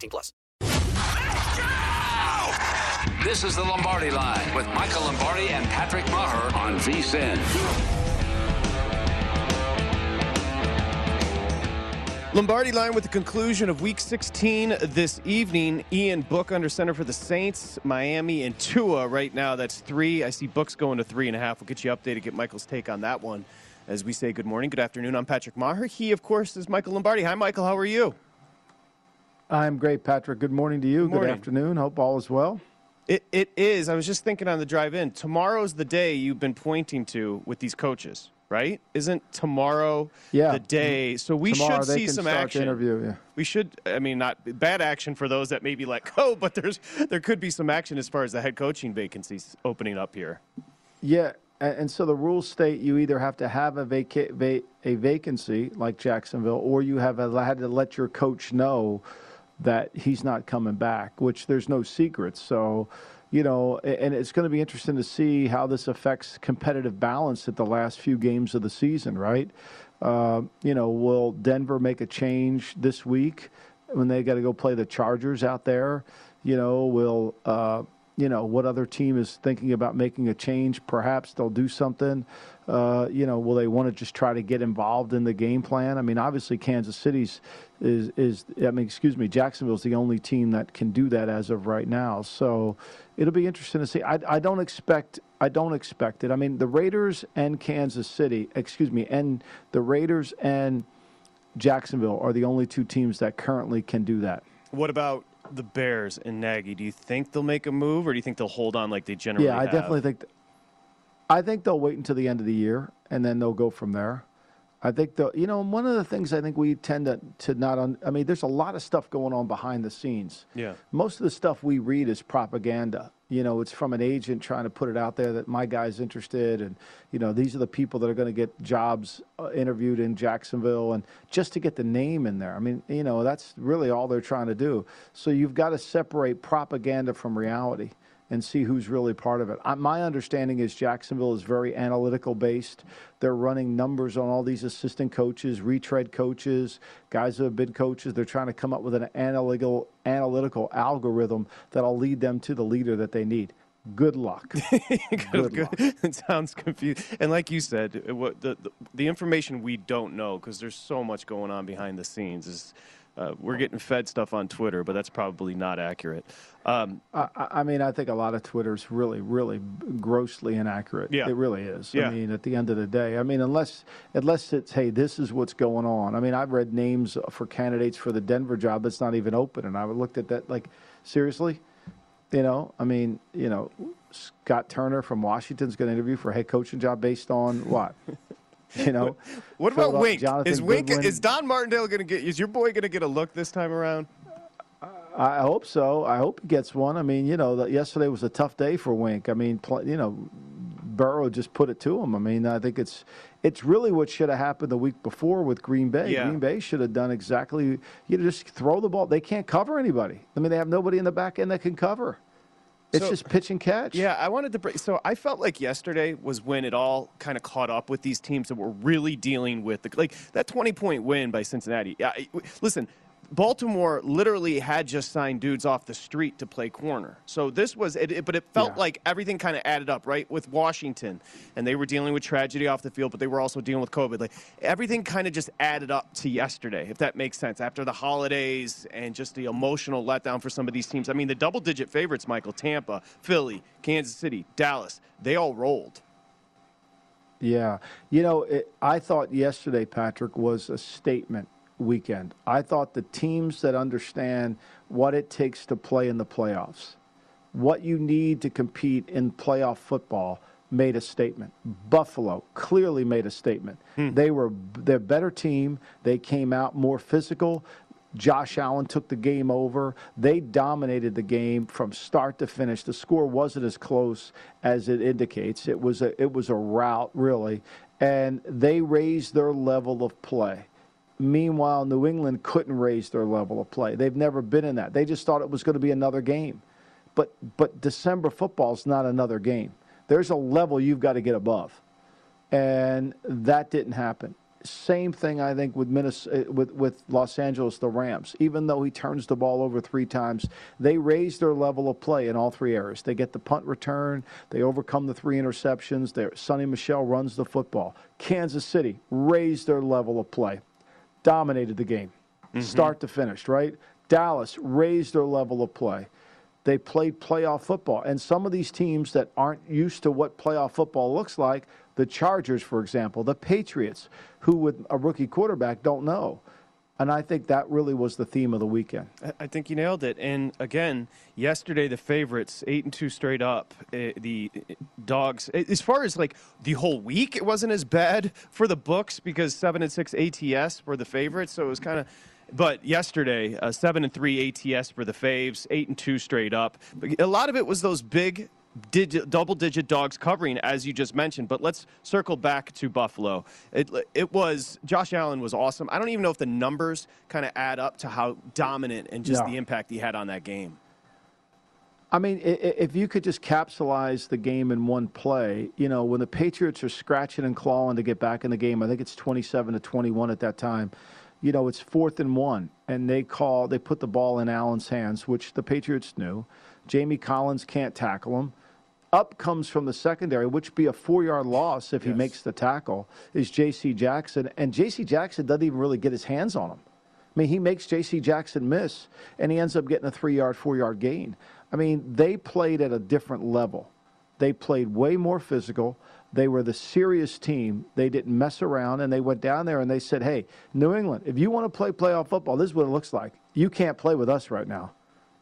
18 plus. This is the Lombardi Line with Michael Lombardi and Patrick Maher on VSIN. Lombardi line with the conclusion of Week 16 this evening. Ian Book under center for the Saints, Miami, and Tua right now. That's three. I see Books going to three and a half. We'll get you updated, get Michael's take on that one as we say good morning, good afternoon. I'm Patrick Maher. He, of course, is Michael Lombardi. Hi, Michael. How are you? I'm great, Patrick. Good morning to you. Good, morning. afternoon. Hope all is well. It, it is. I was just thinking on the drive in. Tomorrow's the day you've been pointing to with these coaches right? Isn't tomorrow yeah. the day? So we tomorrow should see some action. interview, yeah. We should. I mean, not bad action for those that maybe let go, but there's there could be some action as far as the head coaching vacancies opening up here. Yeah, and, and so the rules state you either have to have a vaca- va- a vacancy like Jacksonville, or you have a, had to let your coach know that he's not coming back. Which there's no secrets. So you know, and it's going to be interesting to see how this affects competitive balance at the last few games of the season, right? Uh, you know, will Denver make a change this week when they got to go play the Chargers out there? You know, will uh, you know what other team is thinking about making a change? Perhaps they'll do something. Uh, you know, will they want to just try to get involved in the game plan? I mean, obviously Kansas City's is is I mean, excuse me, Jacksonville's the only team that can do that as of right now. So it'll be interesting to see. I, I don't expect I don't expect it. I mean, the Raiders and Kansas City, excuse me, and the Raiders and Jacksonville are the only two teams that currently can do that. What about the Bears and Nagy? Do you think they'll make a move, or do you think they'll hold on like they generally? Yeah, I have? definitely think. Th- I think they'll wait until the end of the year and then they'll go from there. I think the you know one of the things I think we tend to to not un, I mean there's a lot of stuff going on behind the scenes. Yeah. Most of the stuff we read is propaganda. You know, it's from an agent trying to put it out there that my guy's interested, and you know these are the people that are going to get jobs uh, interviewed in Jacksonville, and just to get the name in there. I mean, you know, that's really all they're trying to do. So you've got to separate propaganda from reality and see who's really part of it. my understanding is Jacksonville is very analytical based. They're running numbers on all these assistant coaches, retread coaches, guys who have been coaches. They're trying to come up with an analytical analytical algorithm that'll lead them to the leader that they need. Good luck. good, good, luck. It sounds confused. And like you said, what the, the, the information we don't know because there's so much going on behind the scenes is Uh, we're getting fed stuff on Twitter, but that's probably not accurate. Um, I, I mean, I think a lot of Twitter's really, really grossly inaccurate. Yeah. It really is. Yeah. I mean, at the end of the day, I mean, unless unless it's hey, this is what's going on. I mean, I've read names for candidates for the Denver job that's not even open, and I looked at that like, seriously, you know, I mean, you know, Scott Turner from Washington's going to interview for a head coaching job based on what? You know, what about Wink? Jonathan Is Wink? Goodwin. Is Don Martindale going to get? Is your boy going to get a look this time around? I hope so. I hope he gets one. I mean, you know, yesterday was a tough day for Wink. I mean, pl- you know, Burrow just put it to him. I mean, I think it's it's really what should have happened the week before with Green Bay. Yeah. Green Bay should have done exactly. You know, just throw the ball. They can't cover anybody. I mean, they have nobody in the back end that can cover. It's So- just pitch and catch. Yeah, I wanted to break. So I felt like yesterday was when it all kind of caught up with these teams that were really dealing with the like that twenty point win by Cincinnati. Yeah, listen, Baltimore literally had just signed dudes off the street to play corner. So this was, it, it- but it felt Yeah. like everything kind of added up, right? With Washington, and they were dealing with tragedy off the field, but they were also dealing with COVID. Like everything kind of just added up to yesterday, if that makes sense. After the holidays and just the emotional letdown for some of these teams. I mean, the double digit favorites, Michael, Tampa, Philly, Kansas City, Dallas, they all rolled. Yeah. You know, it, I thought yesterday, Patrick, was a statement weekend. I thought the teams that understand what it takes to play in the playoffs, what you need to compete in playoff football, made a statement. Buffalo clearly made a statement. Hmm. They were their better team. They came out more physical. Josh Allen took the game over. They dominated the game from start to finish. The score wasn't as close as it indicates. It was a it was a rout really, and they raised their level of play. Meanwhile, New England couldn't raise their level of play. They've never been in that. They just thought it was going to be another game. But but December football is not another game. There's a level you've got to get above, and that didn't happen. Same thing I think with Minnesota, uh, with with Los Angeles, the Rams. Even though he turns the ball over three times, they raise their level of play in all three areas. They get the punt return, they overcome the three interceptions. Sony Michel runs the football. Kansas City raised their level of play, dominated the game, mm-hmm. start to finish. Right? Dallas raised their level of play they played playoff football. And some of these teams that aren't used to what playoff football looks like, the Chargers, for example, the Patriots, who with a rookie quarterback don't know. And I think that really was the theme of the weekend. I- think you nailed it. And again, yesterday the favorites eight and two straight up. Uh, the uh, dogs, as far as like the whole week, it wasn't as bad for the books because seven and six ATS were the favorites. So it was kind of. But yesterday, uh, seven and three ATS for the faves, eight and two straight up. But a lot of it was those big digit, double-digit dogs covering, as you just mentioned. But let's circle back to Buffalo. It, it was Josh Allen was awesome. I don't even know if the numbers kind of add up to how dominant and just Yeah. the impact he had on that game. I mean, if you could just capsulize the game in one play, you know, when the Patriots are scratching and clawing to get back in the game, I think it's 27 to 21 at that time. You know, it's fourth and one, and they call, they put the ball in Allen's hands, which the Patriots knew. Jamie Collins can't tackle him. Up comes from the secondary, which be a four-yard loss if he makes the tackle. Is J.C. Jackson, and J.C. Jackson doesn't even really get his hands on him. I mean, he makes J.C. Jackson miss, and he ends up getting a three-yard, four-yard gain. I mean, they played at a different level. They played way more physical. They were the serious team. They didn't mess around, and they went down there and they said, "Hey, New England, if you want to play playoff football, this is what it looks like. You can't play with us right now."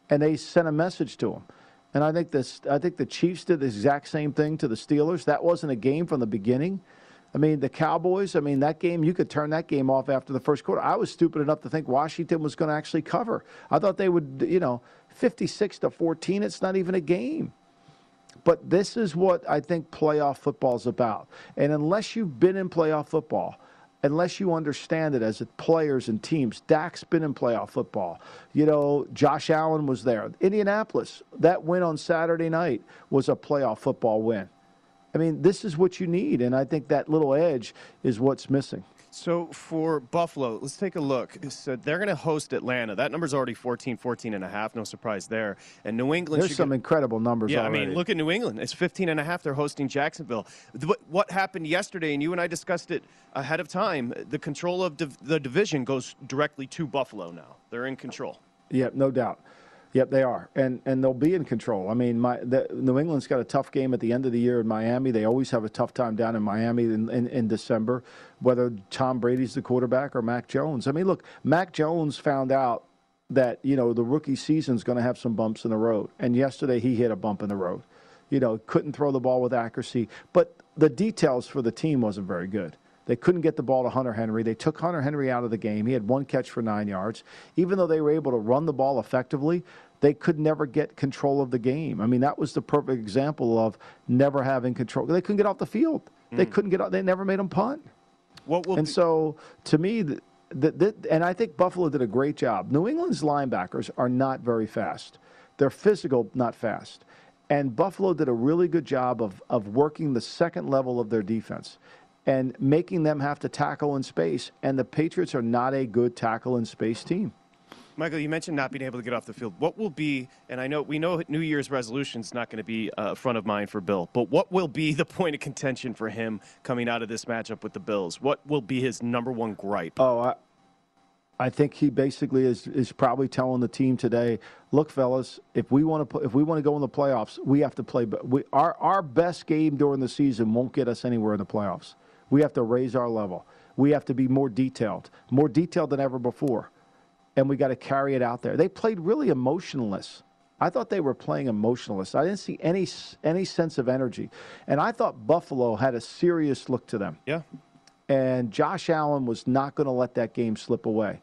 And they sent a message to them. And I think this, I think the Chiefs did the exact same thing to the Steelers. That wasn't a game from the beginning. I mean, the Cowboys, I mean, that game, you could turn that game off after the first quarter. I was stupid enough to think Washington was going to actually cover. I thought they would, you know, 56 to 14, it's not even a game. But this is what I think playoff football is about. And unless you've been in playoff football, unless you understand it as players and teams, Dak's been in playoff football. You know, Josh Allen was there. Indianapolis, that win on Saturday night was a playoff football win. I mean, this is what you need, and I think that little edge is what's missing. So for Buffalo, let's take a look. So they're going to host Atlanta. That number's already 14, 14 and a half. No surprise there. And New England. There's some get, incredible numbers. Yeah, already. I mean, look at New England. It's 15 and a half. They're hosting Jacksonville. What, what happened yesterday, and you and I discussed it ahead of time. The control of div- the division goes directly to Buffalo now. They're in control. Yeah, no doubt. Yep, they are, and and they'll be in control. I mean, my the, New England's got a tough game at the end of the year in Miami. They always have a tough time down in Miami in, in, in December, whether Tom Brady's the quarterback or Mac Jones. I mean, look, Mac Jones found out that you know the rookie season's going to have some bumps in the road, and yesterday he hit a bump in the road. You know, couldn't throw the ball with accuracy, but the details for the team wasn't very good. They couldn't get the ball to Hunter Henry. They took Hunter Henry out of the game. He had one catch for nine yards. Even though they were able to run the ball effectively, they could never get control of the game. I mean, that was the perfect example of never having control. They couldn't get off the field. Mm. They couldn't get. They never made them punt. What will and be- so, to me, the, the, the, and I think Buffalo did a great job. New England's linebackers are not very fast. They're physical, not fast. And Buffalo did a really good job of, of working the second level of their defense and making them have to tackle in space. And the Patriots are not a good tackle in space team. Michael, you mentioned not being able to get off the field. What will be, and I know we know New Year's resolution is not going to be uh, front of mind for Bill, but what will be the point of contention for him coming out of this matchup with the Bills? What will be his number one gripe? Oh, I, I think he basically is is probably telling the team today, look, fellas, if we want to if we want to go in the playoffs, we have to play. We, our our best game during the season won't get us anywhere in the playoffs. We have to raise our level. We have to be more detailed, more detailed than ever before, and we got to carry it out there. They played really emotionless. I thought they were playing emotionless. I didn't see any any sense of energy, and I thought Buffalo had a serious look to them. Yeah. And Josh Allen was not going to let that game slip away.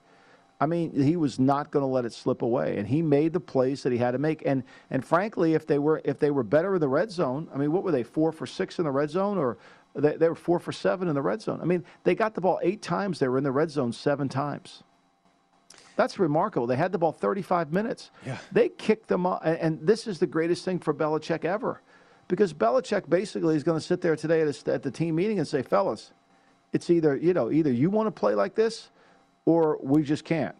I mean, he was not going to let it slip away, and he made the plays that he had to make. And and frankly, if they were if they were better in the red zone, I mean, what were they four for six in the red zone, or they, they were four for seven in the red zone? I mean, they got the ball eight times. They were in the red zone seven times. That's remarkable. They had the ball 35 minutes. Yeah. They kicked them up, and, this is the greatest thing for Belichick ever, because Belichick basically is going to sit there today at, the team meeting and say, "Fellas, it's either you know either you want to play like this." or we just can't.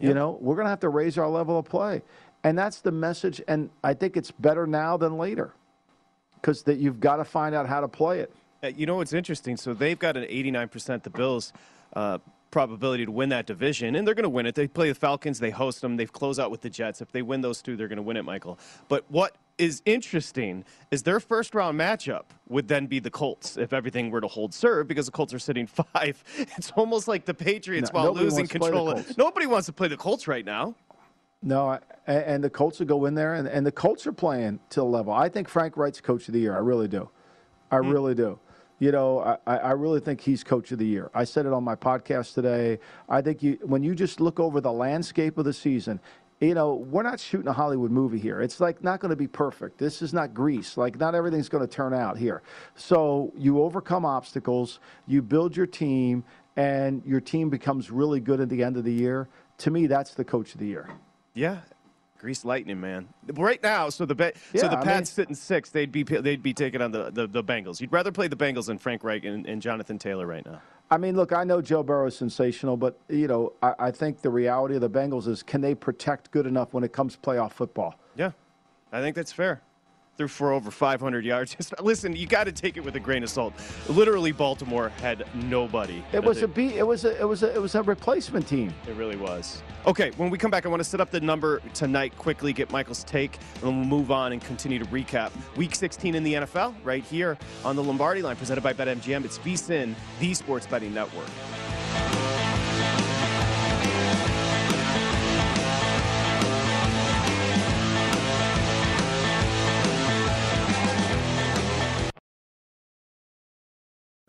You know, we're going to have to raise our level of play. And that's the message. And I think it's better now than later because that you've got to find out how to play it. You know what's interesting? So they've got an 89% the Bills uh, probability to win that division, and they're going to win it. They play the Falcons, they host them, they close out with the Jets. If they win those two, they're going to win it, Michael. But what is interesting is their first round matchup would then be the Colts if everything were to hold serve because the Colts are sitting five. It's almost like the Patriots No, while losing wants to play the control. Nobody wants to play the Colts right now. No, I, and the Colts will go in there, and, and the Colts are playing to the level. I think Frank Reich's coach of the year. I really do. I hmm. really do. You know, I, I I really think he's coach of the year. I said it on my podcast today. I think you, when you just look over the landscape of the season, you know, we're not shooting a Hollywood movie here. It's like not going to be perfect. This is not Grease. Like not everything's going to turn out here. So you overcome obstacles, you build your team, and your team becomes really good at the end of the year. To me, that's the coach of the year. Yeah. Grease lightning, man. Right now, so the ba- so Yeah, the I Pats mean- sitting six, they'd be they'd be taking on the, the, the Bengals. You'd rather play the Bengals than Frank Reich and, and Jonathan Taylor right now. I mean, look, I know Joe Burrow is sensational, but you know, I, I think the reality of the Bengals is can they protect good enough when it comes to playoff football? Yeah, I think that's fair. Threw for over 500 yards. Just- Listen, you got to take it with a grain of salt. Literally, Baltimore had nobody. It was a a B, it was a it was a it was a replacement team. It really was. Okay, when we come back, I want to set up the number tonight quickly, get Michael's take, and then we'll move on and continue to recap Week 16 in the NFL right here on the Lombardi line, presented by BetMGM. It's VSIN, the sports betting network.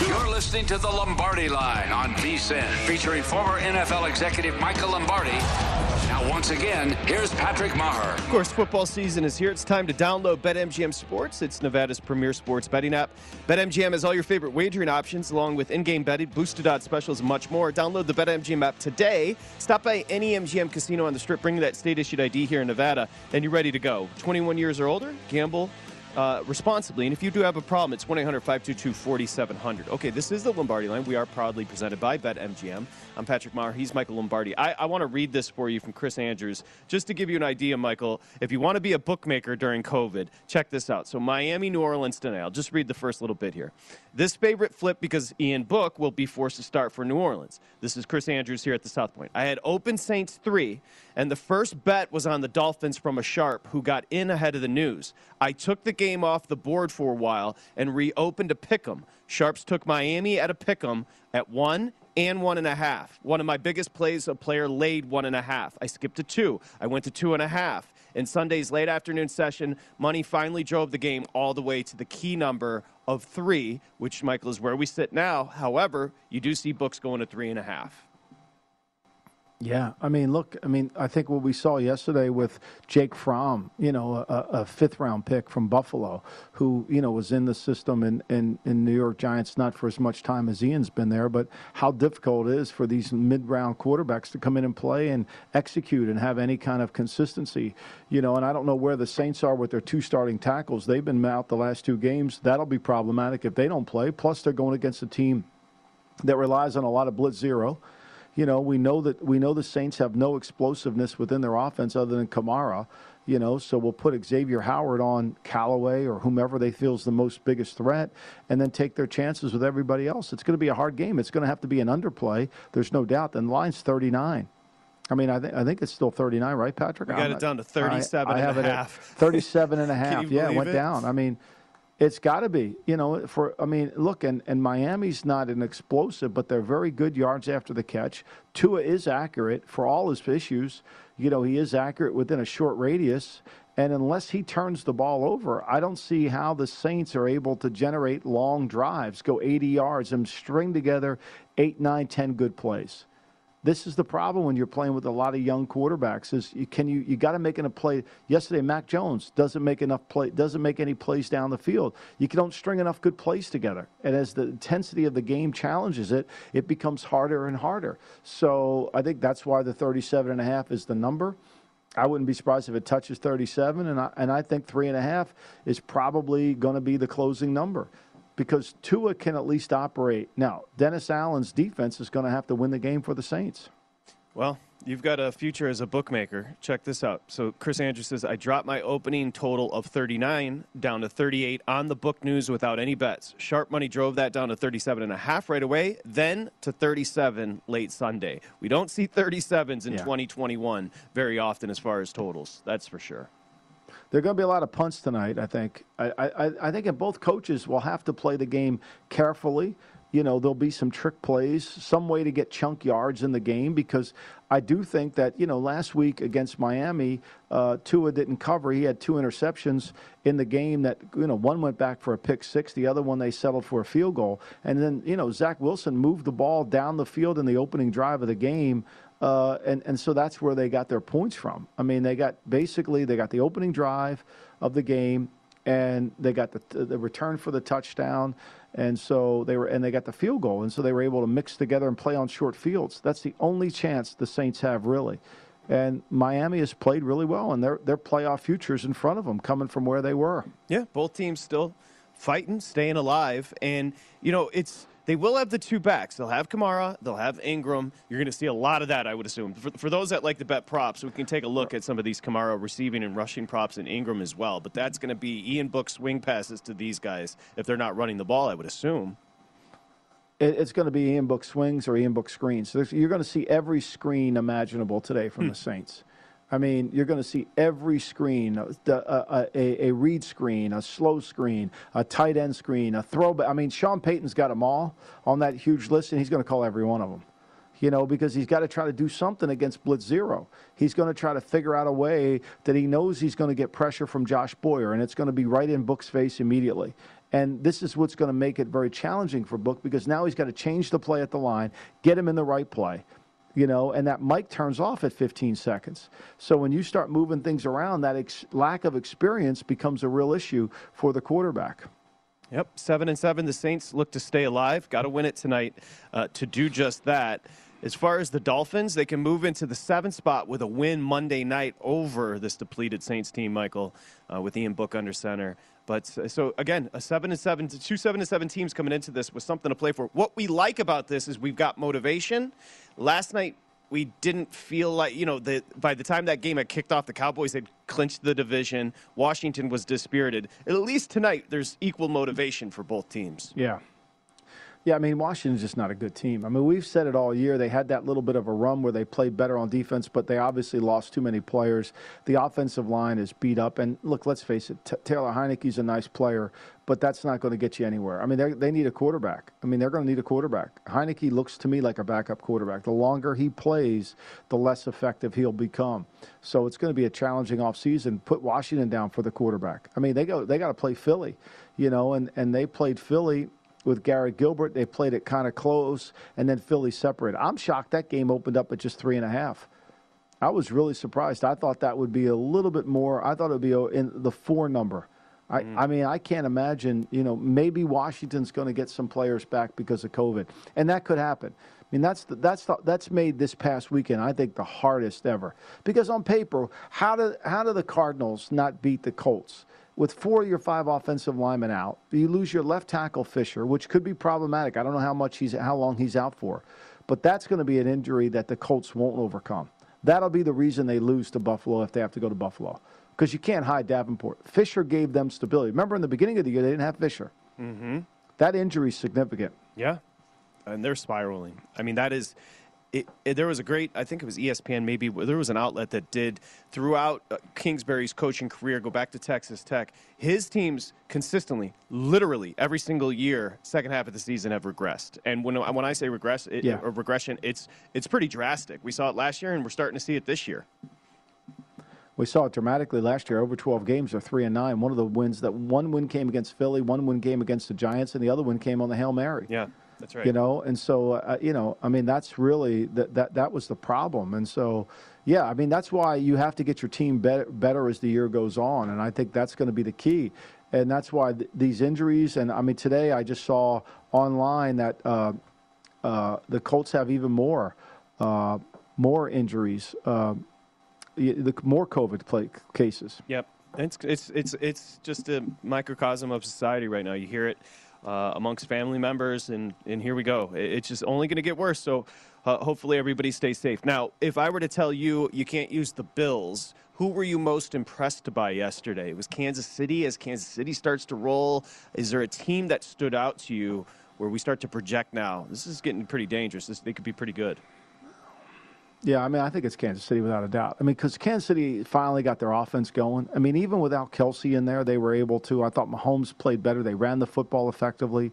You're listening to the Lombardi Line on VSIN, featuring former NFL executive Michael Lombardi. Now, once again, here's Patrick Maher. Of course, football season is here. It's time to download BetMGM Sports. It's Nevada's premier sports betting app. BetMGM has all your favorite wagering options, along with in-game betting, boosted odds specials, and much more. Download the BetMGM app today. Stop by any MGM casino on the Strip, bring that state-issued ID here in Nevada, and you're ready to go. 21 years or older, gamble uh, responsibly. And if you do have a problem, it's 1 800 522 4700. Okay, this is the Lombardi line. We are proudly presented by BetMGM. I'm Patrick Maher. He's Michael Lombardi. I, I want to read this for you from Chris Andrews just to give you an idea, Michael. If you want to be a bookmaker during COVID, check this out. So, Miami, New Orleans. I'll just read the first little bit here. This favorite flip because Ian Book will be forced to start for New Orleans. This is Chris Andrews here at the South Point. I had open Saints 3, and the first bet was on the Dolphins from a sharp who got in ahead of the news. I took the game off the board for a while and reopened a pick 'em. Sharps took Miami at a pick 'em at one and one and a half. One of my biggest plays, a player laid one and a half. I skipped to two. I went to two and a half. In Sunday's late afternoon session, money finally drove the game all the way to the key number of three, which, Michael, is where we sit now. However, you do see books going to three and a half. Yeah, I mean, look, I mean, I think what we saw yesterday with Jake Fromm, you know, a, a fifth round pick from Buffalo, who, you know, was in the system in, in, in New York Giants, not for as much time as Ian's been there, but how difficult it is for these mid round quarterbacks to come in and play and execute and have any kind of consistency, you know, and I don't know where the Saints are with their two starting tackles. They've been out the last two games. That'll be problematic if they don't play. Plus, they're going against a team that relies on a lot of blitz zero you know, we know that we know the Saints have no explosiveness within their offense other than Kamara. You know, so we'll put Xavier Howard on Callaway or whomever they feel is the most biggest threat, and then take their chances with everybody else. It's going to be a hard game. It's going to have to be an underplay. There's no doubt. And the line's 39. I mean, I, th- I think it's still 39, right, Patrick? I got I'm it down to 37 I, I and have a half. At 37 and a half. yeah, it went it? down. I mean, it's got to be, you know, for, I mean, look, and, and Miami's not an explosive, but they're very good yards after the catch. Tua is accurate for all his issues. You know, he is accurate within a short radius. And unless he turns the ball over, I don't see how the Saints are able to generate long drives, go 80 yards, and string together eight, nine, ten good plays. This is the problem when you're playing with a lot of young quarterbacks. Is you, can you you got to make a play. Yesterday, Mac Jones doesn't make enough play, doesn't make any plays down the field. You don't string enough good plays together, and as the intensity of the game challenges it, it becomes harder and harder. So I think that's why the 37 and a half is the number. I wouldn't be surprised if it touches 37, and I, and I think three and a half is probably going to be the closing number because Tua can at least operate. Now, Dennis Allen's defense is going to have to win the game for the Saints. Well, you've got a future as a bookmaker. Check this out. So Chris Andrews says I dropped my opening total of 39 down to 38 on the book news without any bets. Sharp money drove that down to 37 and a half right away, then to 37 late Sunday. We don't see 37s in Yeah. 2021 very often as far as totals. That's for sure. There are going to be a lot of punts tonight. I think. I, I, I think both coaches will have to play the game carefully. You know, there'll be some trick plays, some way to get chunk yards in the game because I do think that you know last week against Miami, uh, Tua didn't cover. He had two interceptions in the game. That you know, one went back for a pick six, the other one they settled for a field goal. And then you know, Zach Wilson moved the ball down the field in the opening drive of the game. Uh, and, and so that's where they got their points from. I mean, they got basically they got the opening drive of the game, and they got the the return for the touchdown, and so they were and they got the field goal, and so they were able to mix together and play on short fields. That's the only chance the Saints have really. And Miami has played really well, and their their playoff futures in front of them, coming from where they were. Yeah, both teams still fighting, staying alive, and you know it's they will have the two backs. They'll have Kamara, they'll have Ingram. You're going to see a lot of that, I would assume. For, for those that like to bet props, we can take a look at some of these Kamara receiving and rushing props and Ingram as well. But that's going to be Ian Book swing passes to these guys if they're not running the ball, I would assume. It, it's going to be Ian Book swings or Ian Book screens. So you're going to see every screen imaginable today from the hmm. Saints. I mean, you're going to see every screen, uh, the- uh, a, a read screen, a slow screen, a tight end screen, a throwback. I mean, Sean Payton's got them all on that huge list, and he's going to call every one of them. You know, because he's got to try to do something against Blitz Zero. He's going to try to figure out a way that he knows he's going to get pressure from Josh Boyer, and it's going to be right in Book's face immediately. And this is what's going to make it very challenging for Book because now he's got to change the play at the line, get him in the right play you know, and that mic turns off at 15 seconds. So when you start moving things around, that ex- lack of experience becomes a real issue for the quarterback. Yep, seven and seven. The Saints look to stay alive. Got to win it tonight uh, to do just that. As far as the Dolphins, they can move into the seventh spot with a win Monday night over this depleted Saints team, Michael, uh, with Ian Book under center. But uh, so again, a seven and seven, two seven and seven teams coming into this with something to play for. What we like about this is we've got motivation. Last night we didn't feel like you know the by the time that game had kicked off, the Cowboys had clinched the division. Washington was dispirited. At least tonight, there's equal motivation for both teams. Yeah. Yeah, I mean, Washington's just not a good team. I mean, we've said it all year. They had that little bit of a run where they played better on defense, but they obviously lost too many players. The offensive line is beat up. And look, let's face it, T- Taylor Heinicke's a nice player, but that's not going to get you anywhere. I mean, they need a quarterback. I mean, they're going to need a quarterback. Heineke looks to me like a backup quarterback. The longer he plays, the less effective he'll become. So it's going to be a challenging offseason. Put Washington down for the quarterback. I mean, they go they got to play Philly, you know, and, and they played Philly with Garrett Gilbert. They played it kind of close, and then Philly separated. I'm shocked that game opened up at just three and a half. I was really surprised. I thought that would be a little bit more. I thought it would be in the four number. I, mm. I mean, I can't imagine. You know, maybe Washington's going to get some players back because of COVID, and that could happen. I mean, that's the, that's the, that's made this past weekend, I think, the hardest ever. Because on paper, how do how do the Cardinals not beat the Colts? With four of your five offensive linemen out, you lose your left tackle Fisher, which could be problematic. I don't know how much he's how long he's out for, but that's going to be an injury that the Colts won't overcome. That'll be the reason they lose to Buffalo if they have to go to Buffalo, because you can't hide Davenport. Fisher gave them stability. Remember, in the beginning of the year, they didn't have Fisher. Mm-hmm. That injury is significant. Yeah, and they're spiraling. I mean, that is. It, it- there was a great, I think it was ESPN, maybe there was an outlet that did throughout uh, Kingsbury's coaching career. Go back to Texas Tech. His teams consistently, literally every single year, second half of the season have regressed. And when when I say regress, it, Yeah. or regression, it's it's pretty drastic. We saw it last year, and we're starting to see it this year. We saw it dramatically last year. Over 12 games, they're three and nine. One of the wins that one win came against Philly, one win came against the Giants, and the other one came on the Hail Mary. Yeah. That's right. You know, and so uh, you know, I mean, that's really that that that was the problem, and so. Yeah, I mean that's why you have to get your team better, better as the year goes on, and I think that's going to be the key and that's why th- these injuries. And I mean, today I just saw online that uh, uh, the Colts have even more uh, more injuries, uh, the more COVID play cases. Yep, it's it's it's it's just a microcosm of society right now. You hear it uh, amongst family members, and and here we go. It's just only going to get worse. So. Uh, hopefully, everybody stays safe. Now, if I were to tell you you can't use the Bills, who were you most impressed by yesterday? It was Kansas City. As Kansas City starts to roll, is there a team that stood out to you where we start to project now? This is getting pretty dangerous. This, they could be pretty good. Yeah, I mean, I think it's Kansas City without a doubt. I mean, because Kansas City finally got their offense going. I mean, even without Kelce in there, they were able to. I thought Mahomes played better. They ran the football effectively.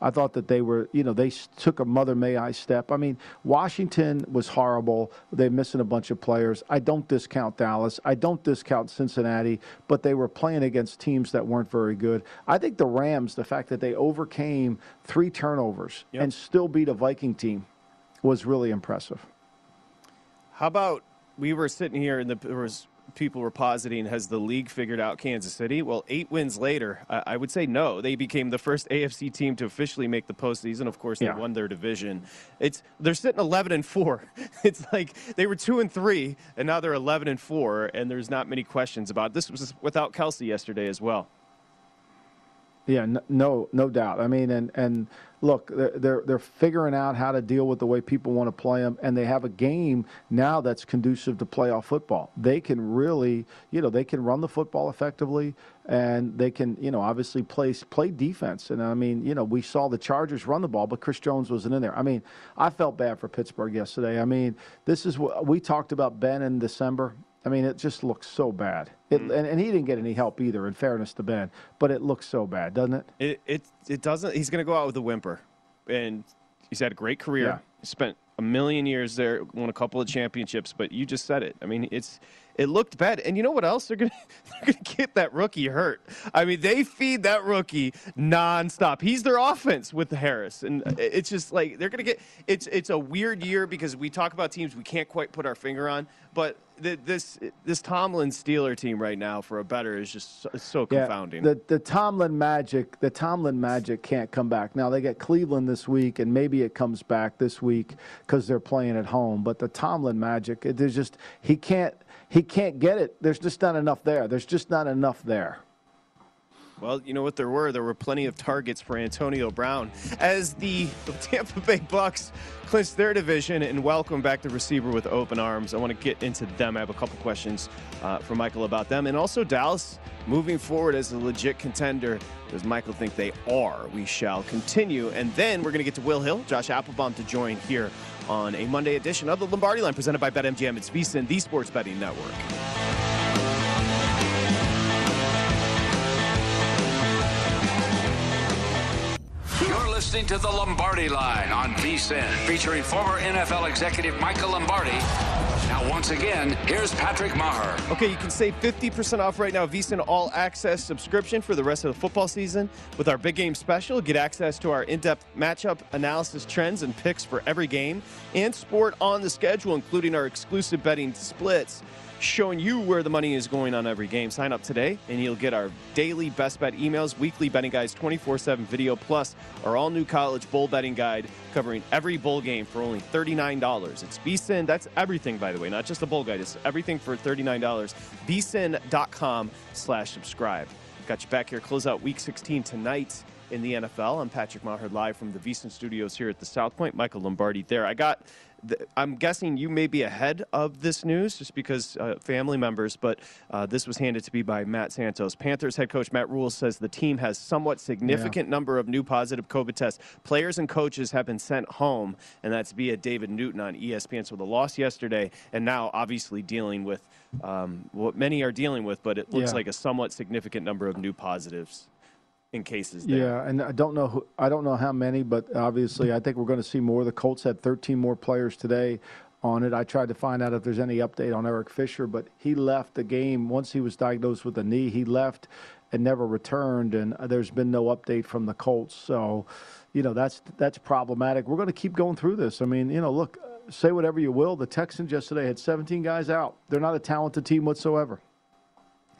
I thought that they were, you know, they took a mother may I step. I mean, Washington was horrible. They're missing a bunch of players. I don't discount Dallas. I don't discount Cincinnati, but they were playing against teams that weren't very good. I think the Rams, the fact that they overcame three turnovers yep. and still beat a Viking team was really impressive. How about we were sitting here and the, there was people were positing has the league figured out Kansas City? Well, eight wins later, I, I would say no. They became the first AFC team to officially make the postseason. Of course, they yeah. won their division. It's they're sitting eleven and four. It's like they were two and three, and now they're eleven and four, and there's not many questions about it. This was without Kelce yesterday as well. Yeah, no, no doubt. I mean, and and look, they're they're figuring out how to deal with the way people want to play them, and they have a game now that's conducive to playoff football. They can really, you know, they can run the football effectively, and they can, you know, obviously play play defense. And I mean, you know, we saw the Chargers run the ball, but Chris Jones wasn't in there. I mean, I felt bad for Pittsburgh yesterday. I mean, this is what we talked about Ben in December. I mean, it just looks so bad. It, mm. and, and, he didn't get any help either, in fairness to Ben. But it looks so bad, doesn't it? It it, it doesn't. He's going to go out with a whimper. And he's had a great career. Yeah. Spent a million years there, won a couple of championships. But you just said it. I mean, it's it looked bad. And you know what else? They're gonna they're gonna get that rookie hurt. I mean, they feed that rookie nonstop. He's their offense with Harris, and it's just like they're gonna get. It's it's a weird year because we talk about teams we can't quite put our finger on, but the, this this Tomlin Steeler team right now for a better is just so, so confounding. Yeah, the the Tomlin magic, the Tomlin magic can't come back. Now they get Cleveland this week, and maybe it comes back this week because they're playing at home. But the Tomlin magic, there's just he can't he can't get it. There's just not enough there. There's just not enough there. Well, you know what there were? There were plenty of targets for Antonio Brown as the Tampa Bay Bucks clinch their division and welcome back the receiver with open arms. I want to get into them. I have a couple questions uh, for Michael about them, and also Dallas moving forward as a legit contender. Does Michael think they are? We shall continue, and then we're going to get to Will Hill, Josh Appelbaum to join here on a Monday edition of the Lombardi Line presented by BetMGM. It's VSIN, the Sports Betting Network. Listening to the Lombardi Line on VSIN, featuring former NFL executive Michael Lombardi now, once again, here's Patrick Maher. Okay, you can save 50% off right now VSIN All Access subscription for the rest of the football season. With our big game special, get access to our in depth matchup analysis, trends, and picks for every game and sport on the schedule, including our exclusive betting splits showing you where the money is going on every game. Sign up today and you'll get our daily best bet emails, weekly betting guides, 24 7 video, plus our all new college bowl betting guide covering every bowl game for only $39. It's VSIN. That's everything, by the way, not just a bowl guide. It's everything for $39. VSIN.com slash subscribe. Got you back here. Close out week 16 tonight in the NFL. I'm Patrick Maher live from the VSIN studios here at the South Point. Michael Lombardi there. I got I'm guessing you may be ahead of this news just because uh, family members, but uh, this was handed to me by Matt Santos. Panthers head coach Matt Rhule says the team has somewhat significant yeah. number of new positive COVID tests. Players and coaches have been sent home, and that's via David Newton on ESPN. So the loss yesterday, and now obviously dealing with um, what many are dealing with, but it looks yeah. like a somewhat significant number of new positives in cases there. Yeah, and I don't know who, I don't know how many, but obviously I think we're going to see more. The Colts had 13 more players today on it. I tried to find out if there's any update on Eric Fisher, but he left the game once he was diagnosed with a knee. He left and never returned, and there's been no update from the Colts. So, you know, that's that's problematic. We're going to keep going through this. I mean, you know, look, say whatever you will. The Texans yesterday had 17 guys out. They're not a talented team whatsoever,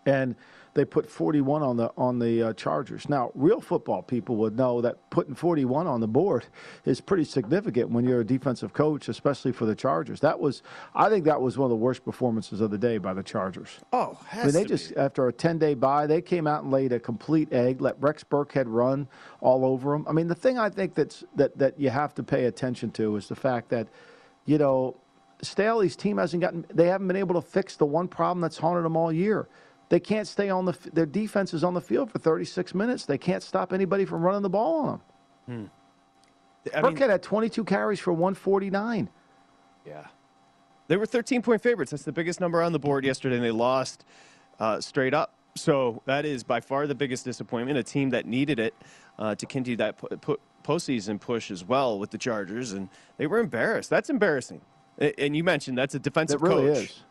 and they put 41 on the on the uh, Chargers. Now, real football people would know that putting 41 on the board is pretty significant when you're a defensive coach, especially for the Chargers. That was, I think, that was one of the worst performances of the day by the Chargers. Oh, I mean, they just be. after a 10 day bye, they came out and laid a complete egg. Let Rex Burkhead run all over them. I mean, the thing I think that's that that you have to pay attention to is the fact that, you know. Staley's team hasn't gotten, they haven't been able to fix the one problem that's haunted them all year. They can't stay on the. Their defense is on the field for 36 minutes. They can't stop anybody from running the ball on them. Hmm. I Burkhead mean- had 22 carries for 149. Yeah. They were 13 point favorites. That's the biggest number on the board yesterday, and they lost uh, straight up. So that is by far the biggest disappointment. A team that needed it uh, to continue that po- po- postseason push as well with the Chargers, and they were embarrassed. That's embarrassing. And you mentioned that's a defensive It really coach. is.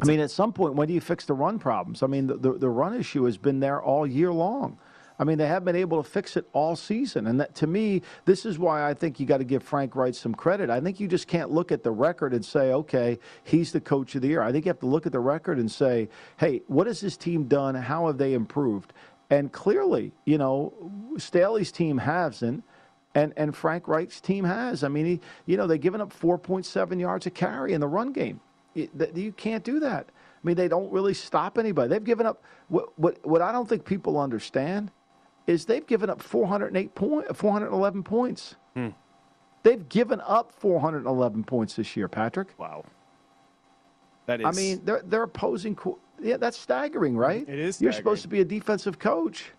I mean, at some point, when do you fix the run problems? I mean, the, the, the run issue has been there all year long. I mean, they have been able to fix it all season. And that, to me, this is why I think you got to give Frank Reich some credit. I think you just can't look at the record and say, okay, he's the coach of the year. I think you have to look at the record and say, hey, what has this team done? How have they improved? And clearly, you know, Staley's team hasn't. And, and Frank Reich's team has. I mean, he, you know, they've given up 4.7 yards a carry in the run game. You, you can't do that. I mean, they don't really stop anybody. They've given up what what, what I don't think people understand is they've given up 408 point, 411 points. Hmm. They've given up 411 points this year, Patrick. Wow. That is. I mean, they're they're opposing. Yeah, that's staggering, right? It is You're supposed to be a defensive coach.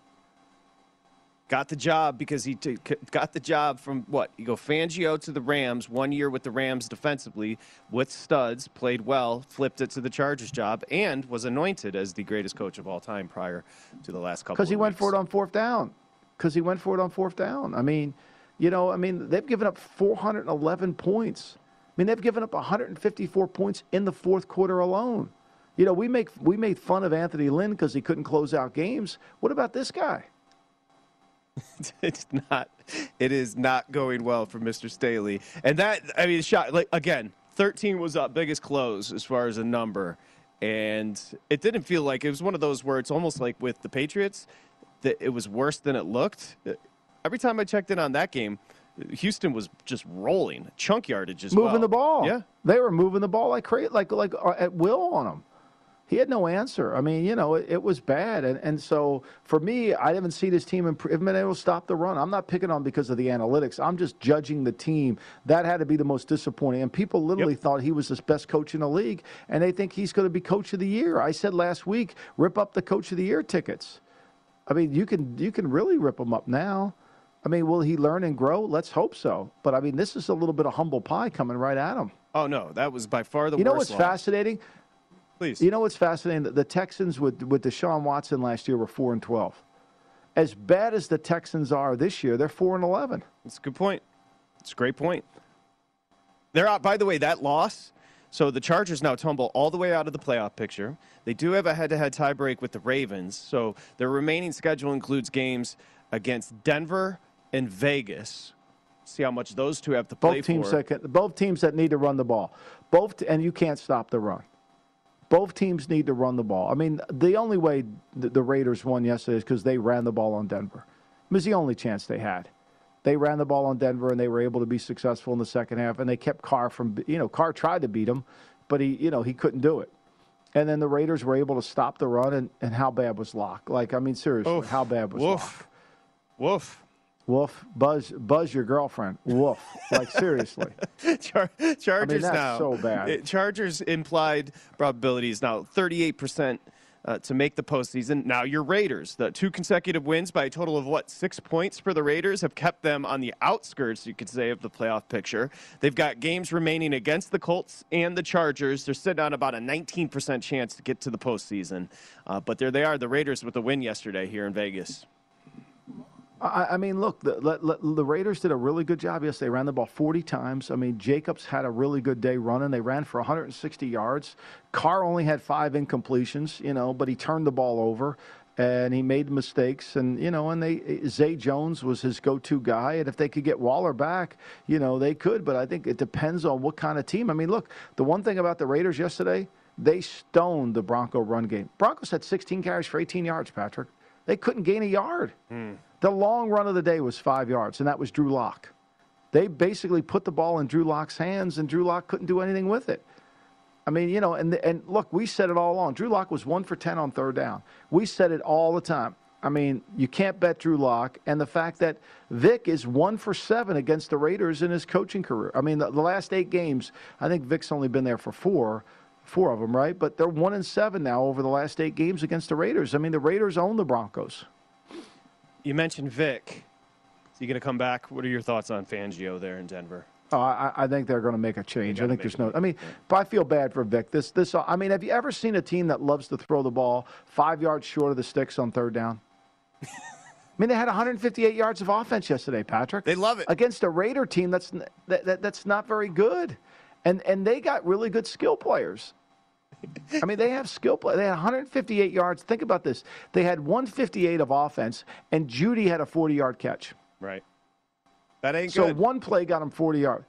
Got the job because he t- got the job from what? You go Fangio to the Rams one year with the Rams defensively with studs, played well, flipped it to the Chargers job, and was anointed as the greatest coach of all time prior to the last couple. Because he of went for it on fourth down. Because he went for it on fourth down. I mean, you know, I mean, they've given up 411 points. I mean, they've given up 154 points in the fourth quarter alone. You know, we make we made fun of Anthony Lynn because he couldn't close out games. What about this guy? it's not. It is not going well for Mr. Staley, and that I mean, shot like again, thirteen was up biggest close as far as a number, and it didn't feel like it was one of those where it's almost like with the Patriots that it was worse than it looked. Every time I checked in on that game, Houston was just rolling, chunk yardage as moving well. the ball. Yeah, they were moving the ball like crazy, like like uh, at will on him. He had no answer. I mean, you know, it, it was bad, and and so for me, I haven't seen his team improve. Haven't been able to stop the run. I'm not picking on because of the analytics. I'm just judging the team. That had to be the most disappointing. And people literally thought he was the best coach in the league, and they think he's going to be coach of the year. I said last week, rip up the coach of the year tickets. I mean, you can you can really rip him up now. I mean, will he learn and grow? Let's hope so. But I mean, this is a little bit of humble pie coming right at him. Oh no, that was by far the worst. you know what's fascinating? Please. You know what's fascinating? The- Texans with with Deshaun Watson last year were four and twelve. As bad as the Texans are this year, they're four and eleven. That's a good point. It's a great point. They're out. By the way, that loss. So the Chargers now tumble all the way out of the playoff picture. They do have a head-to-head tiebreak with the Ravens. So their remaining schedule includes games against Denver and Vegas. See how much those two have to play Both teams for. that can, both teams that need to run the ball. Both and you can't stop the run. Both teams need to run the ball. I mean, the only way the, the Raiders won yesterday is because they ran the ball on Denver. It was the only chance they had. They ran the ball on Denver and they were able to be successful in the second half. And they kept Carr from, you know, Carr tried to beat him, but he, you know, he couldn't do it. And then the Raiders were able to stop the run. And, and how bad was Lock? Like, I mean, seriously, Oof. how bad was Woof. Lock? Woof. Woof. Buzz, buzz your girlfriend. Woof. Like, seriously. Char- Chargers that's now. so bad. It- Chargers implied probability is now 38% uh, to make the postseason. Now, your Raiders, the two consecutive wins by a total of what, six points for the Raiders, have kept them on the outskirts, you could say, of the playoff picture. They've got games remaining against the Colts and the Chargers. They're sitting on about a 19% chance to get to the postseason. Uh, but there they are, the Raiders with the win yesterday here in Vegas. I, I mean, look, the, the, Raiders did a really good job. Yes, they ran the ball 40 times. I mean, Jacobs had a really good day running. They ran for 160 yards. Carr only had five incompletions, you know, but he turned the ball over and he made mistakes and you know and they Zay Jones was his go-to guy and if they could get Waller back you know they could but I think it depends on what kind of team I mean look the one thing about the Raiders yesterday they stoned the Bronco run game Broncos had 16 carries for 18 yards Patrick they couldn't gain a yard Hmm. The long run of the day was 5 yards and that was Drew Lock they basically put the ball in Drew Lock's hands and Drew Lock couldn't do anything with it I mean, you know, and and look, we said it all along. Drew Lock was one for ten on third down. We said it all the time. I mean, you can't bet Drew Lock, and the fact that Vic is one for seven against the Raiders in his coaching career. I mean, the, the last eight games, I think Vic's only been there for four, four of them, right? But they're one and seven now over the last eight games against the Raiders. I mean, the Raiders own the Broncos. You mentioned Vic. Is he going to come back? What are your thoughts on Fangio there in Denver? Oh, I, I think they're going to make a change. I think there's no. I mean, but I feel bad for Vic. This, this. I mean, have you ever seen a team that loves to throw the ball five yards short of the sticks on third down? I mean, they had 158 yards of offense yesterday, Patrick. They love it against a Raider team that's that, that, that's not very good, and and they got really good skill players. I mean, they have skill play. They had 158 yards. Think about this. They had 158 of offense, and Jeudy had a 40 yard catch. Right. That ain't So good. one play got him 40 yards.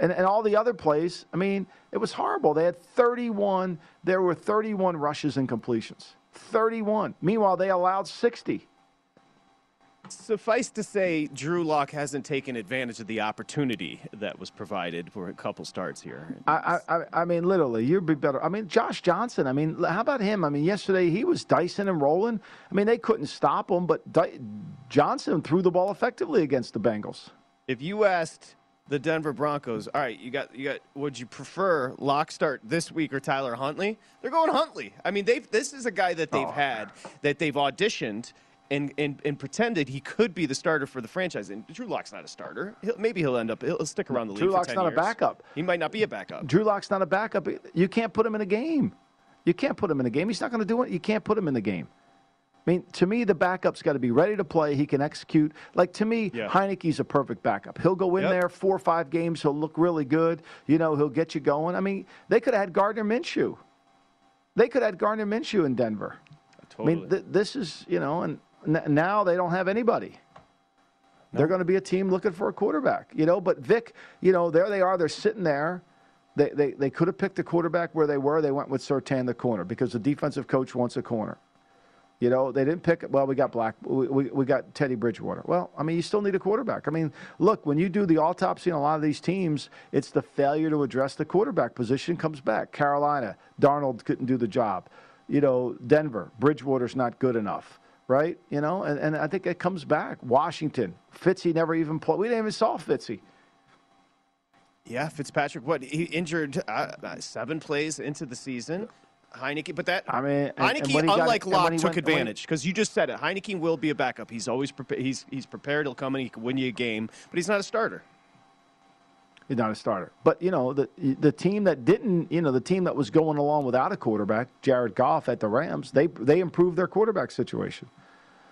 And, and all the other plays, I mean, it was horrible. They had 31, there were 31 rushes and completions. 31. Meanwhile, they allowed 60. Suffice to say, Drew Lock hasn't taken advantage of the opportunity that was provided for a couple starts here. I, I, I- mean, literally, you'd be better. I mean, Josh Johnson, I mean, how about him? I mean, yesterday he was dicing and rolling. I mean, they couldn't stop him, but Di- Johnson threw the ball effectively against the Bengals. If you asked the Denver Broncos, all right, you got you got would you prefer Lock start this week or Tyler Huntley? They're going Huntley. I mean, they've this is a guy that they've Oh. had that they've auditioned and, and and pretended he could be the starter for the franchise. And Drew Lock's not a starter. He'll, maybe he'll end up he'll stick around the league. Drew Lock's 10 not a backup. He might not be a backup. Drew Lock's not a backup. You can't put him in a game. You can't put him in a game. He's not going to do it. You can't put him in the game. I mean, to me, the backup's got to be ready to play. He can execute. Like to me, Yeah. Heinicke's a perfect backup. He'll go in Yep. there four or five games. He'll look really good. You know, he'll get you going. I mean, they could have had Gardner Minshew. They could have had Gardner Minshew in Denver. I mean, th- this is you know, and n- now they don't have anybody. They're going to be a team looking for a quarterback, you know. But Vic, you know, there they are. They're sitting there. They, they, they could have picked a quarterback where they were. They went with Surtain the corner because the defensive coach wants a corner. You know, they didn't pick. Well, we got Black. We, we, we got Teddy Bridgewater. Well, I mean, you still need a quarterback. I mean, look, when you do the autopsy on a lot of these teams, it's the failure to address the quarterback position comes back. Carolina, Darnold couldn't do the job. You know, Denver, Bridgewater's not good enough, right? You know, and, and I think it comes back. Washington, Fitzy never even played. We didn't even saw Fitzy. Yeah, Fitzpatrick. What he injured uh, uh, seven plays into the season. Heinicke, but that I mean, and- and Heinicke, got- unlike and when Locke, took went- advantage because you just said it. Heinicke will be a backup. He's always prepared. He's he's prepared. He'll come and He can win you a game, but he's not a starter. He's not a starter. But you know, the the team that didn't, you know, the team that was going along without a quarterback, Jared Goff at the Rams, they they improved their quarterback situation.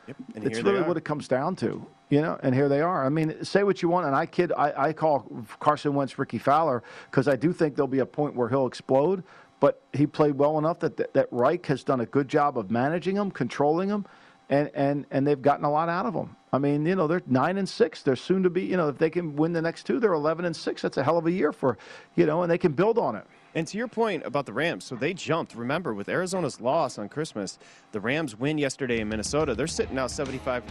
Yep, and It's really what it comes down to, you know. And here they are. I mean, say what you want, and I kid, I, I call Carson Wentz Rickie Fowler because I do think there'll be a point where he'll explode. But he played well enough that, that that Reich has done a good job of managing him, controlling him, and and and they've gotten a lot out of him. I mean, you know, they're nine and six. They're soon to be, you know, if they can win the next two, they're eleven and six. That's a hell of a year for, you know, and they can build on it. And to your point about the Rams, so they jumped. Remember, with Arizona's loss on Christmas, the Rams win yesterday in Minnesota. They're sitting now 75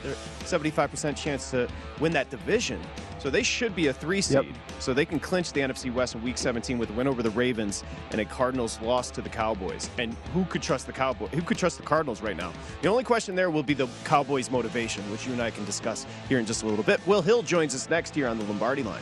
percent chance to win that division. So they should be a three seed. Yep. So they can clinch the NFC West in Week 17 with a win over the Ravens and a Cardinals loss to the Cowboys. And who could trust the Cowboys? Who could trust the Cardinals right now? The only question there will be the Cowboys' motivation, which you and I can discuss here in just a little bit. Will Hill joins us next here on the Lombardi Line.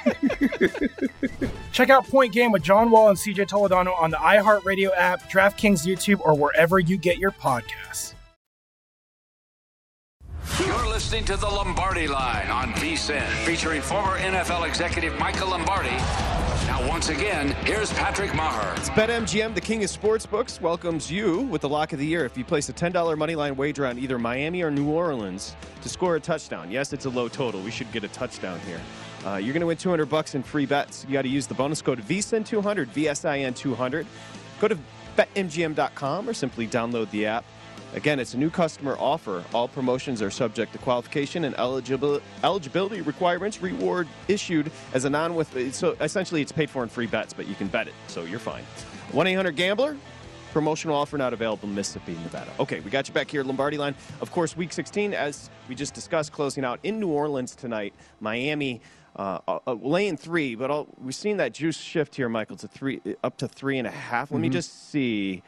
Check out Point Game with John Wall and CJ Toledano on the iHeartRadio app, DraftKings YouTube, or wherever you get your podcasts. You're listening to the Lombardi Line on VSIN, featuring former NFL executive Michael Lombardi. Now, once again, here's Patrick Meagher. It's BetMGM, the king of sportsbooks, welcomes you with the lock of the year. If you place a $10 moneyline wager on either Miami or New Orleans to score a touchdown, yes, it's a low total. We should get a touchdown here. Uh, you're going to win 200 bucks in free bets. You got to use the bonus code VSIN200, VSIN200. Go to betmgm.com or simply download the app. Again, it's a new customer offer. All promotions are subject to qualification and eligibility, eligibility requirements. Reward issued as a non with so essentially it's paid for in free bets, but you can bet it, so you're fine. 1 800 Gambler. Promotional offer not available in Mississippi, Nevada. Okay, we got you back here, Lombardi line. Of course, Week 16, as we just discussed, closing out in New Orleans tonight. Miami uh, uh, uh lane three, but I'll, we've seen that juice shift here, Michael, to three, up to three and a half. Let mm-hmm. me just see.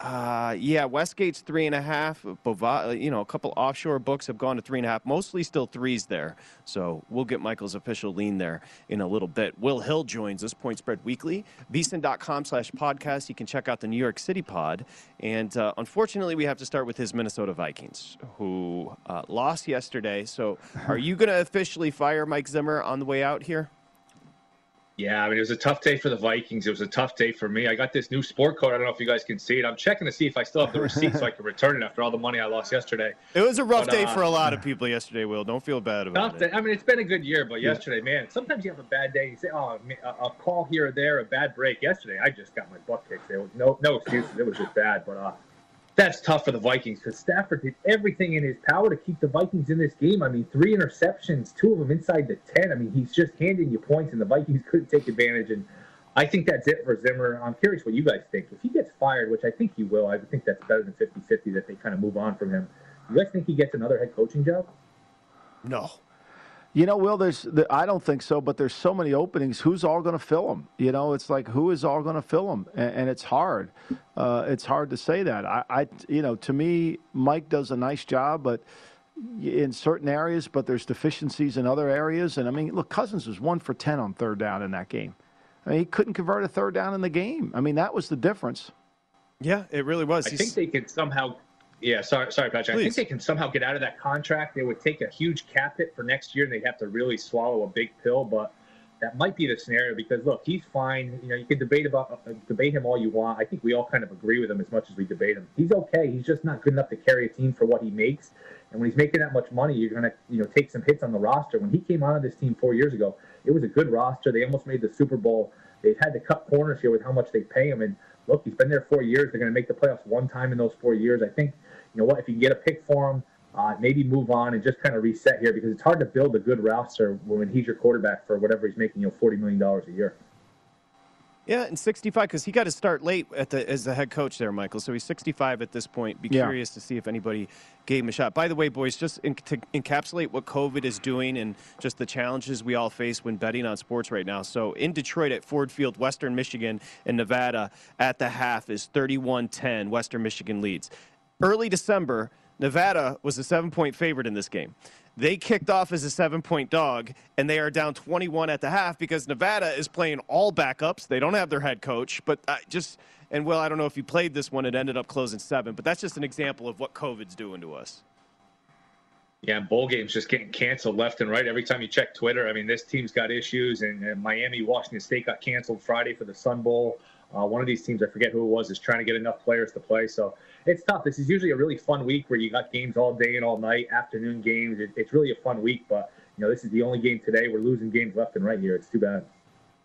Uh, yeah, Westgate's three and a half. Bova, uh, you know, a couple offshore books have gone to three and a half. Mostly still threes there. So we'll get Michael's official lean there in a little bit. Will Hill joins us, Point Spread Weekly. VSIN.com slash podcast. You can check out the New York City pod. And uh, unfortunately, we have to start with his Minnesota Vikings, who uh, lost yesterday. So are you going to officially fire Mike Zimmer on the way out here? Yeah, I mean, it was a tough day for the Vikings. It was a tough day for me. I got this new sport coat. I don't know if you guys can see it. I'm checking to see if I still have the receipt so I can return it after all the money I lost yesterday. It was a rough But, day uh, for a lot of people yesterday, Will. Don't feel bad about it. day. I mean, it's been a good year, but Yeah. yesterday, man, sometimes you have a bad day. You say, oh, a call here or there, a bad break. Yesterday, I just got my butt kicked. There was no no excuses. It was just bad. But uh, that's tough for the Vikings because Stafford did everything in his power to keep the Vikings in this game. I mean, three interceptions, two of them inside the 10. I mean, he's just handing you points, and the Vikings couldn't take advantage. And I think that's it for Zimmer. I'm curious what you guys think. If he gets fired, which I think he will, I think that's better than 50 50 that they kind of move on from him. You guys think he gets another head coaching job? No. You know, Will, there's, the, I don't think so, but there's so many openings. Who's all going to fill them? You know, it's like, who is all going to fill them? And, and it's hard. Uh, it's hard to say that. I, I, you know, to me, Mike does a nice job, but in certain areas, but there's deficiencies in other areas. And I mean, look, Cousins was one for 10 on third down in that game. I mean, he couldn't convert a third down in the game. I mean, that was the difference. Yeah, it really was. I think they could somehow. Yeah, sorry, sorry, Patrick. I think they can somehow get out of that contract. They would take a huge cap hit for next year, and they'd have to really swallow a big pill. But that might be the scenario because look, he's fine. You know, you can debate about uh, debate him all you want. I think we all kind of agree with him as much as we debate him. He's okay. He's just not good enough to carry a team for what he makes. And when he's making that much money, you're gonna you know take some hits on the roster. When he came onto this team four years ago, it was a good roster. They almost made the Super Bowl. They've had to cut corners here with how much they pay him. And look, he's been there four years. They're going to make the playoffs one time in those four years. I think you know what? If you can get a pick for him, uh, maybe move on and just kind of reset here because it's hard to build a good roster when he's your quarterback for whatever he's making, you know, forty million dollars a year. Yeah, and 65 because he got to start late at the, as the head coach there, Michael. So he's 65 at this point. Be Yeah. curious to see if anybody gave him a shot. By the way, boys, just in, to encapsulate what COVID is doing and just the challenges we all face when betting on sports right now. So in Detroit at Ford Field, Western Michigan and Nevada at the half is 31-10. Western Michigan leads. Early December, Nevada was a seven-point favorite in this game. They kicked off as a seven point dog, and they are down 21 at the half because Nevada is playing all backups. They don't have their head coach, but I just, and well, I don't know if you played this one, it ended up closing seven, but that's just an example of what COVID's doing to us. Yeah, bowl games just getting canceled left and right. Every time you check Twitter, I mean, this team's got issues, and, and Miami, Washington State got canceled Friday for the Sun Bowl. Uh, one of these teams, I forget who it was, is trying to get enough players to play. So it's tough. This is usually a really fun week where you got games all day and all night, afternoon games. It, it's really a fun week, but you know, this is the only game today. We're losing games left and right here. It's too bad.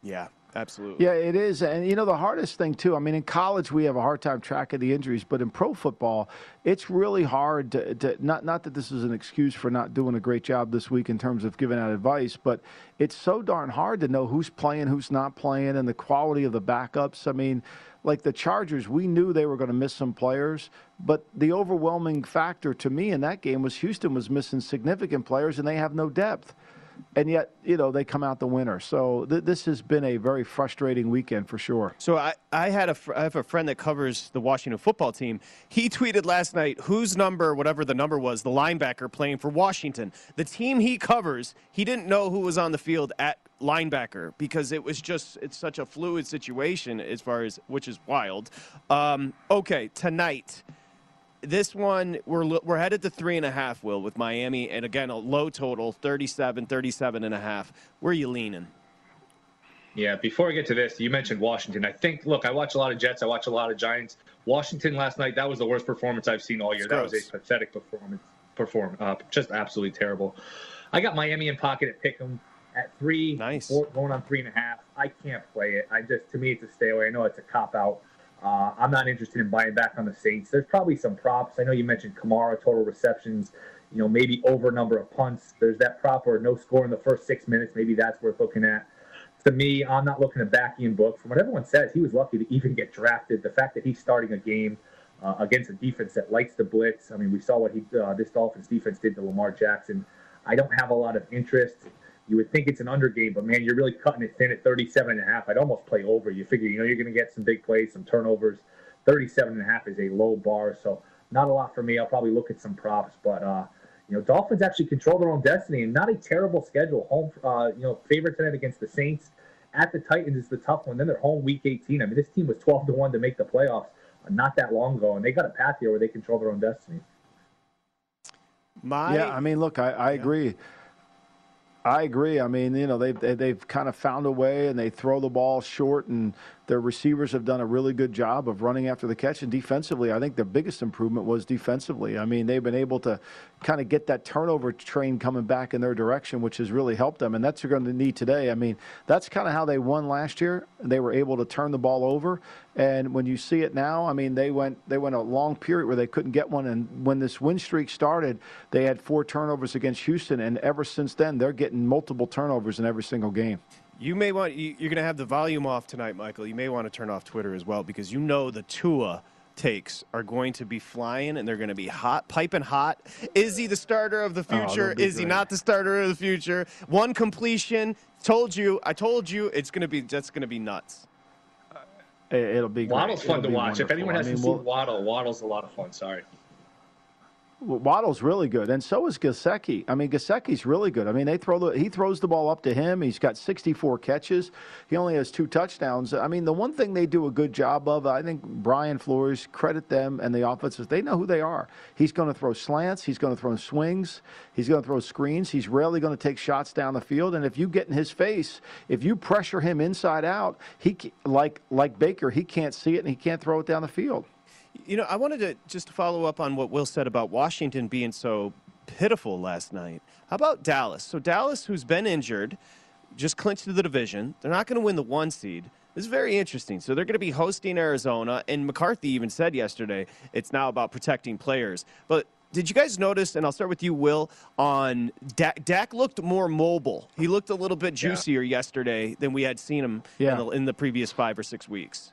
Yeah, absolutely. Yeah, it is. And, you know, the hardest thing, too, I mean, in college, we have a hard time tracking the injuries, but in pro football, it's really hard to, to not, not that this is an excuse for not doing a great job this week in terms of giving out advice, but it's so darn hard to know who's playing, who's not playing, and the quality of the backups. I mean, like the Chargers, we knew they were going to miss some players, but the overwhelming factor to me in that game was Houston was missing significant players, and they have no depth and yet you know they come out the winner. So th- this has been a very frustrating weekend for sure. So I, I had a fr- I have a friend that covers the Washington football team. He tweeted last night whose number, whatever the number was, the linebacker playing for Washington. The team he covers, he didn't know who was on the field at linebacker because it was just it's such a fluid situation as far as which is wild. Um, okay, tonight. This one, we're, we're headed to three and a half, Will, with Miami. And again, a low total, 37, 37 and a half. Where are you leaning? Yeah, before I get to this, you mentioned Washington. I think, look, I watch a lot of Jets. I watch a lot of Giants. Washington last night, that was the worst performance I've seen all year. That was a pathetic performance. Perform, uh, just absolutely terrible. I got Miami in pocket at Pick'em at three, nice. four, going on three and a half. I can't play it. I just, to me, it's a stay away. I know it's a cop out. Uh, I'm not interested in buying back on the Saints. There's probably some props. I know you mentioned Kamara total receptions. You know, maybe over number of punts. There's that prop or no score in the first six minutes. Maybe that's worth looking at to me, I'm not looking at back Ian Book. From what everyone says, he was lucky to even get drafted. The fact that he's starting a game uh, against a defense that likes the blitz. I mean, we saw what he uh, this Dolphins defense did to Lamar Jackson. I don't have a lot of interest. You would think it's an under game, but man, you're really cutting it thin at 37 and a half. I'd almost play over. You figure, you know, you're going to get some big plays, some turnovers. 37 and a half is a low bar, so not a lot for me. I'll probably look at some props, but uh, you know, Dolphins actually control their own destiny and not a terrible schedule. Home, uh, you know, favorite tonight against the Saints. At the Titans is the tough one. Then they're home week 18. I mean, this team was 12 to one to make the playoffs uh, not that long ago, and they got a path here where they control their own destiny. My yeah, I mean, look, I, I agree. I agree. I mean, you know, they've they, they've kind of found a way, and they throw the ball short, and their receivers have done a really good job of running after the catch. And defensively, I think the biggest improvement was defensively. I mean, they've been able to kind of get that turnover train coming back in their direction, which has really helped them. And that's what you're going to need today. I mean, that's kind of how they won last year. They were able to turn the ball over, and when you see it now, I mean, they went they went a long period where they couldn't get one. And when this win streak started, they had four turnovers against Houston, and ever since then, they're getting multiple turnovers in every single game. You may want you- you're going to have the volume off tonight, Michael. You may want to turn off Twitter as well because you know the Tua takes are going to be flying and they're going to be hot, piping hot. Is he the starter of the Oh, future? be Is he not the starter of the future? One completion. Told you. I told you. It's going to be. That's going to be nuts. It- It'll be great. Waddle's fun It'll to be watch. If anyone hasn't mean, seen we'll- Waddle, Waddle's a lot of fun. Sorry. Waddle's really good, and so is Gesicki. I mean, Gesicki's really good. I mean, they throw the he throws the ball up to him. He's got 64 catches. He only has two touchdowns. I mean, the one thing they do a good job of, I think Brian Flores credit them and the offenses. They know who they are. He's going to throw slants. He's going to throw swings. He's going to throw screens. He's rarely going to take shots down the field. And if you get in his face, if you pressure him inside out, he like like Baker, he can't see it and he can't throw it down the field. You know, I wanted to just follow up on what Will said about Washington being so pitiful last night. How about Dallas? So Dallas, who's been injured, just clinched the division. They're not going to win the one seed. This is very interesting. So they're going to be hosting Arizona, and McCarthy even said yesterday it's now about protecting players. But did you guys notice? And I'll start with you, Will. On Dak, Dak looked more mobile. He looked a little bit Yeah. juicier yesterday than we had seen him Yeah. in, the, in the previous five or six weeks.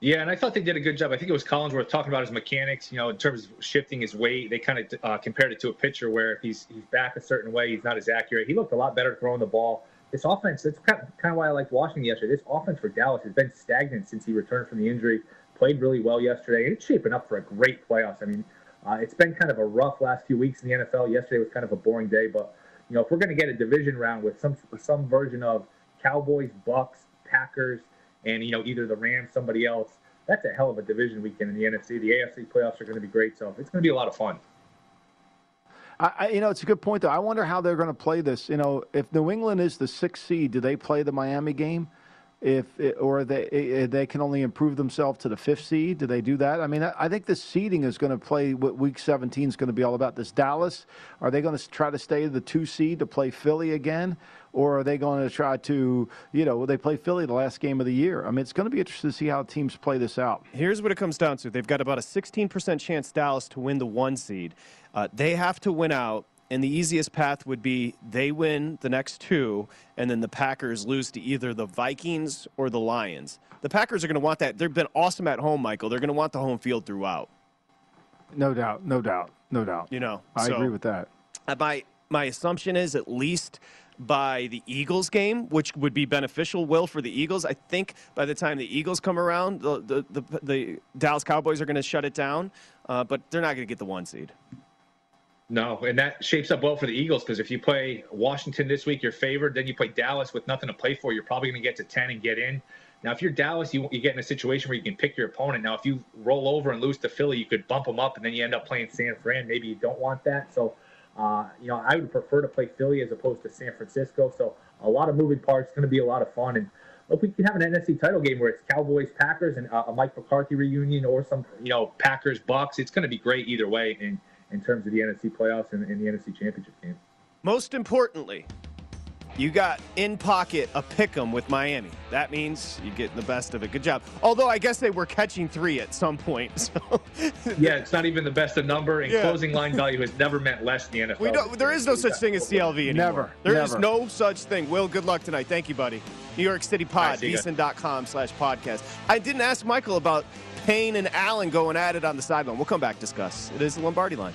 Yeah, and I thought they did a good job. I think it was Collinsworth talking about his mechanics. You know, in terms of shifting his weight, they kind of uh, compared it to a pitcher where if he's he's back a certain way, he's not as accurate. He looked a lot better throwing the ball. This offense, that's kind of, kind of why I liked Washington yesterday. This offense for Dallas has been stagnant since he returned from the injury. Played really well yesterday, and it's shaping up for a great playoffs. I mean, uh, it's been kind of a rough last few weeks in the NFL. Yesterday was kind of a boring day, but you know, if we're going to get a division round with some some version of Cowboys, Bucks, Packers, and you know either the Rams, somebody else, that's a hell of a division weekend in the NFC. The AFC playoffs are going to be great, so it's going to be a lot of fun. I, you know, it's a good point though. I wonder how they're going to play this. You know, if New England is the sixth seed, do they play the Miami game? If it, or they they can only improve themselves to the fifth seed, do they do that? I mean, I, I think the seeding is going to play what Week 17 is going to be all about. This Dallas, are they going to try to stay the two seed to play Philly again, or are they going to try to, you know, they play Philly the last game of the year? I mean, it's going to be interesting to see how teams play this out. Here's what it comes down to. They've got about a 16% chance Dallas to win the one seed. Uh, they have to win out, and the easiest path would be they win the next two, and then the Packers lose to either the Vikings or the Lions. The Packers are going to want that. They've been awesome at home, Michael. They're going to want the home field throughout. No doubt, no doubt, no doubt. You know, I so- agree with that. My my assumption is at least by the Eagles game, which would be beneficial. Will for the Eagles, I think by the time the Eagles come around, the the the, the Dallas Cowboys are going to shut it down, uh, but they're not going to get the one seed. No, and that shapes up well for the Eagles because if you play Washington this week, you're favored. Then you play Dallas with nothing to play for. You're probably going to get to 10 and get in. Now, if you're Dallas, you, you get in a situation where you can pick your opponent. Now, if you roll over and lose to Philly, you could bump them up, and then you end up playing San Fran. Maybe you don't want that. So, uh, you know, I would prefer to play Philly as opposed to San Francisco. So, a lot of moving parts. Going to be a lot of fun. And look, we can have an NFC title game where it's Cowboys, Packers, and uh, a Mike McCarthy reunion, or some, you know, Packers, Bucks. It's going to be great either way in, in terms of the NFC playoffs and, and the NFC championship game. Most importantly, you got in pocket a pick 'em with Miami. That means you get the best of it. Good job. Although I guess they were catching three at some point. So Yeah, it's not even the best of number, and Yeah. closing line value has never meant less in the NFL. we don't, there is no such thing as CLV anymore. Never, There is never. no such thing. Will, good luck tonight. Thank you, buddy. New York City Pod, right, see you slash podcast. I didn't ask Michael about Payne and Allen going at it on the sideline. We'll come back discuss. It is the Lombardi line.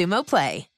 Xumo Play.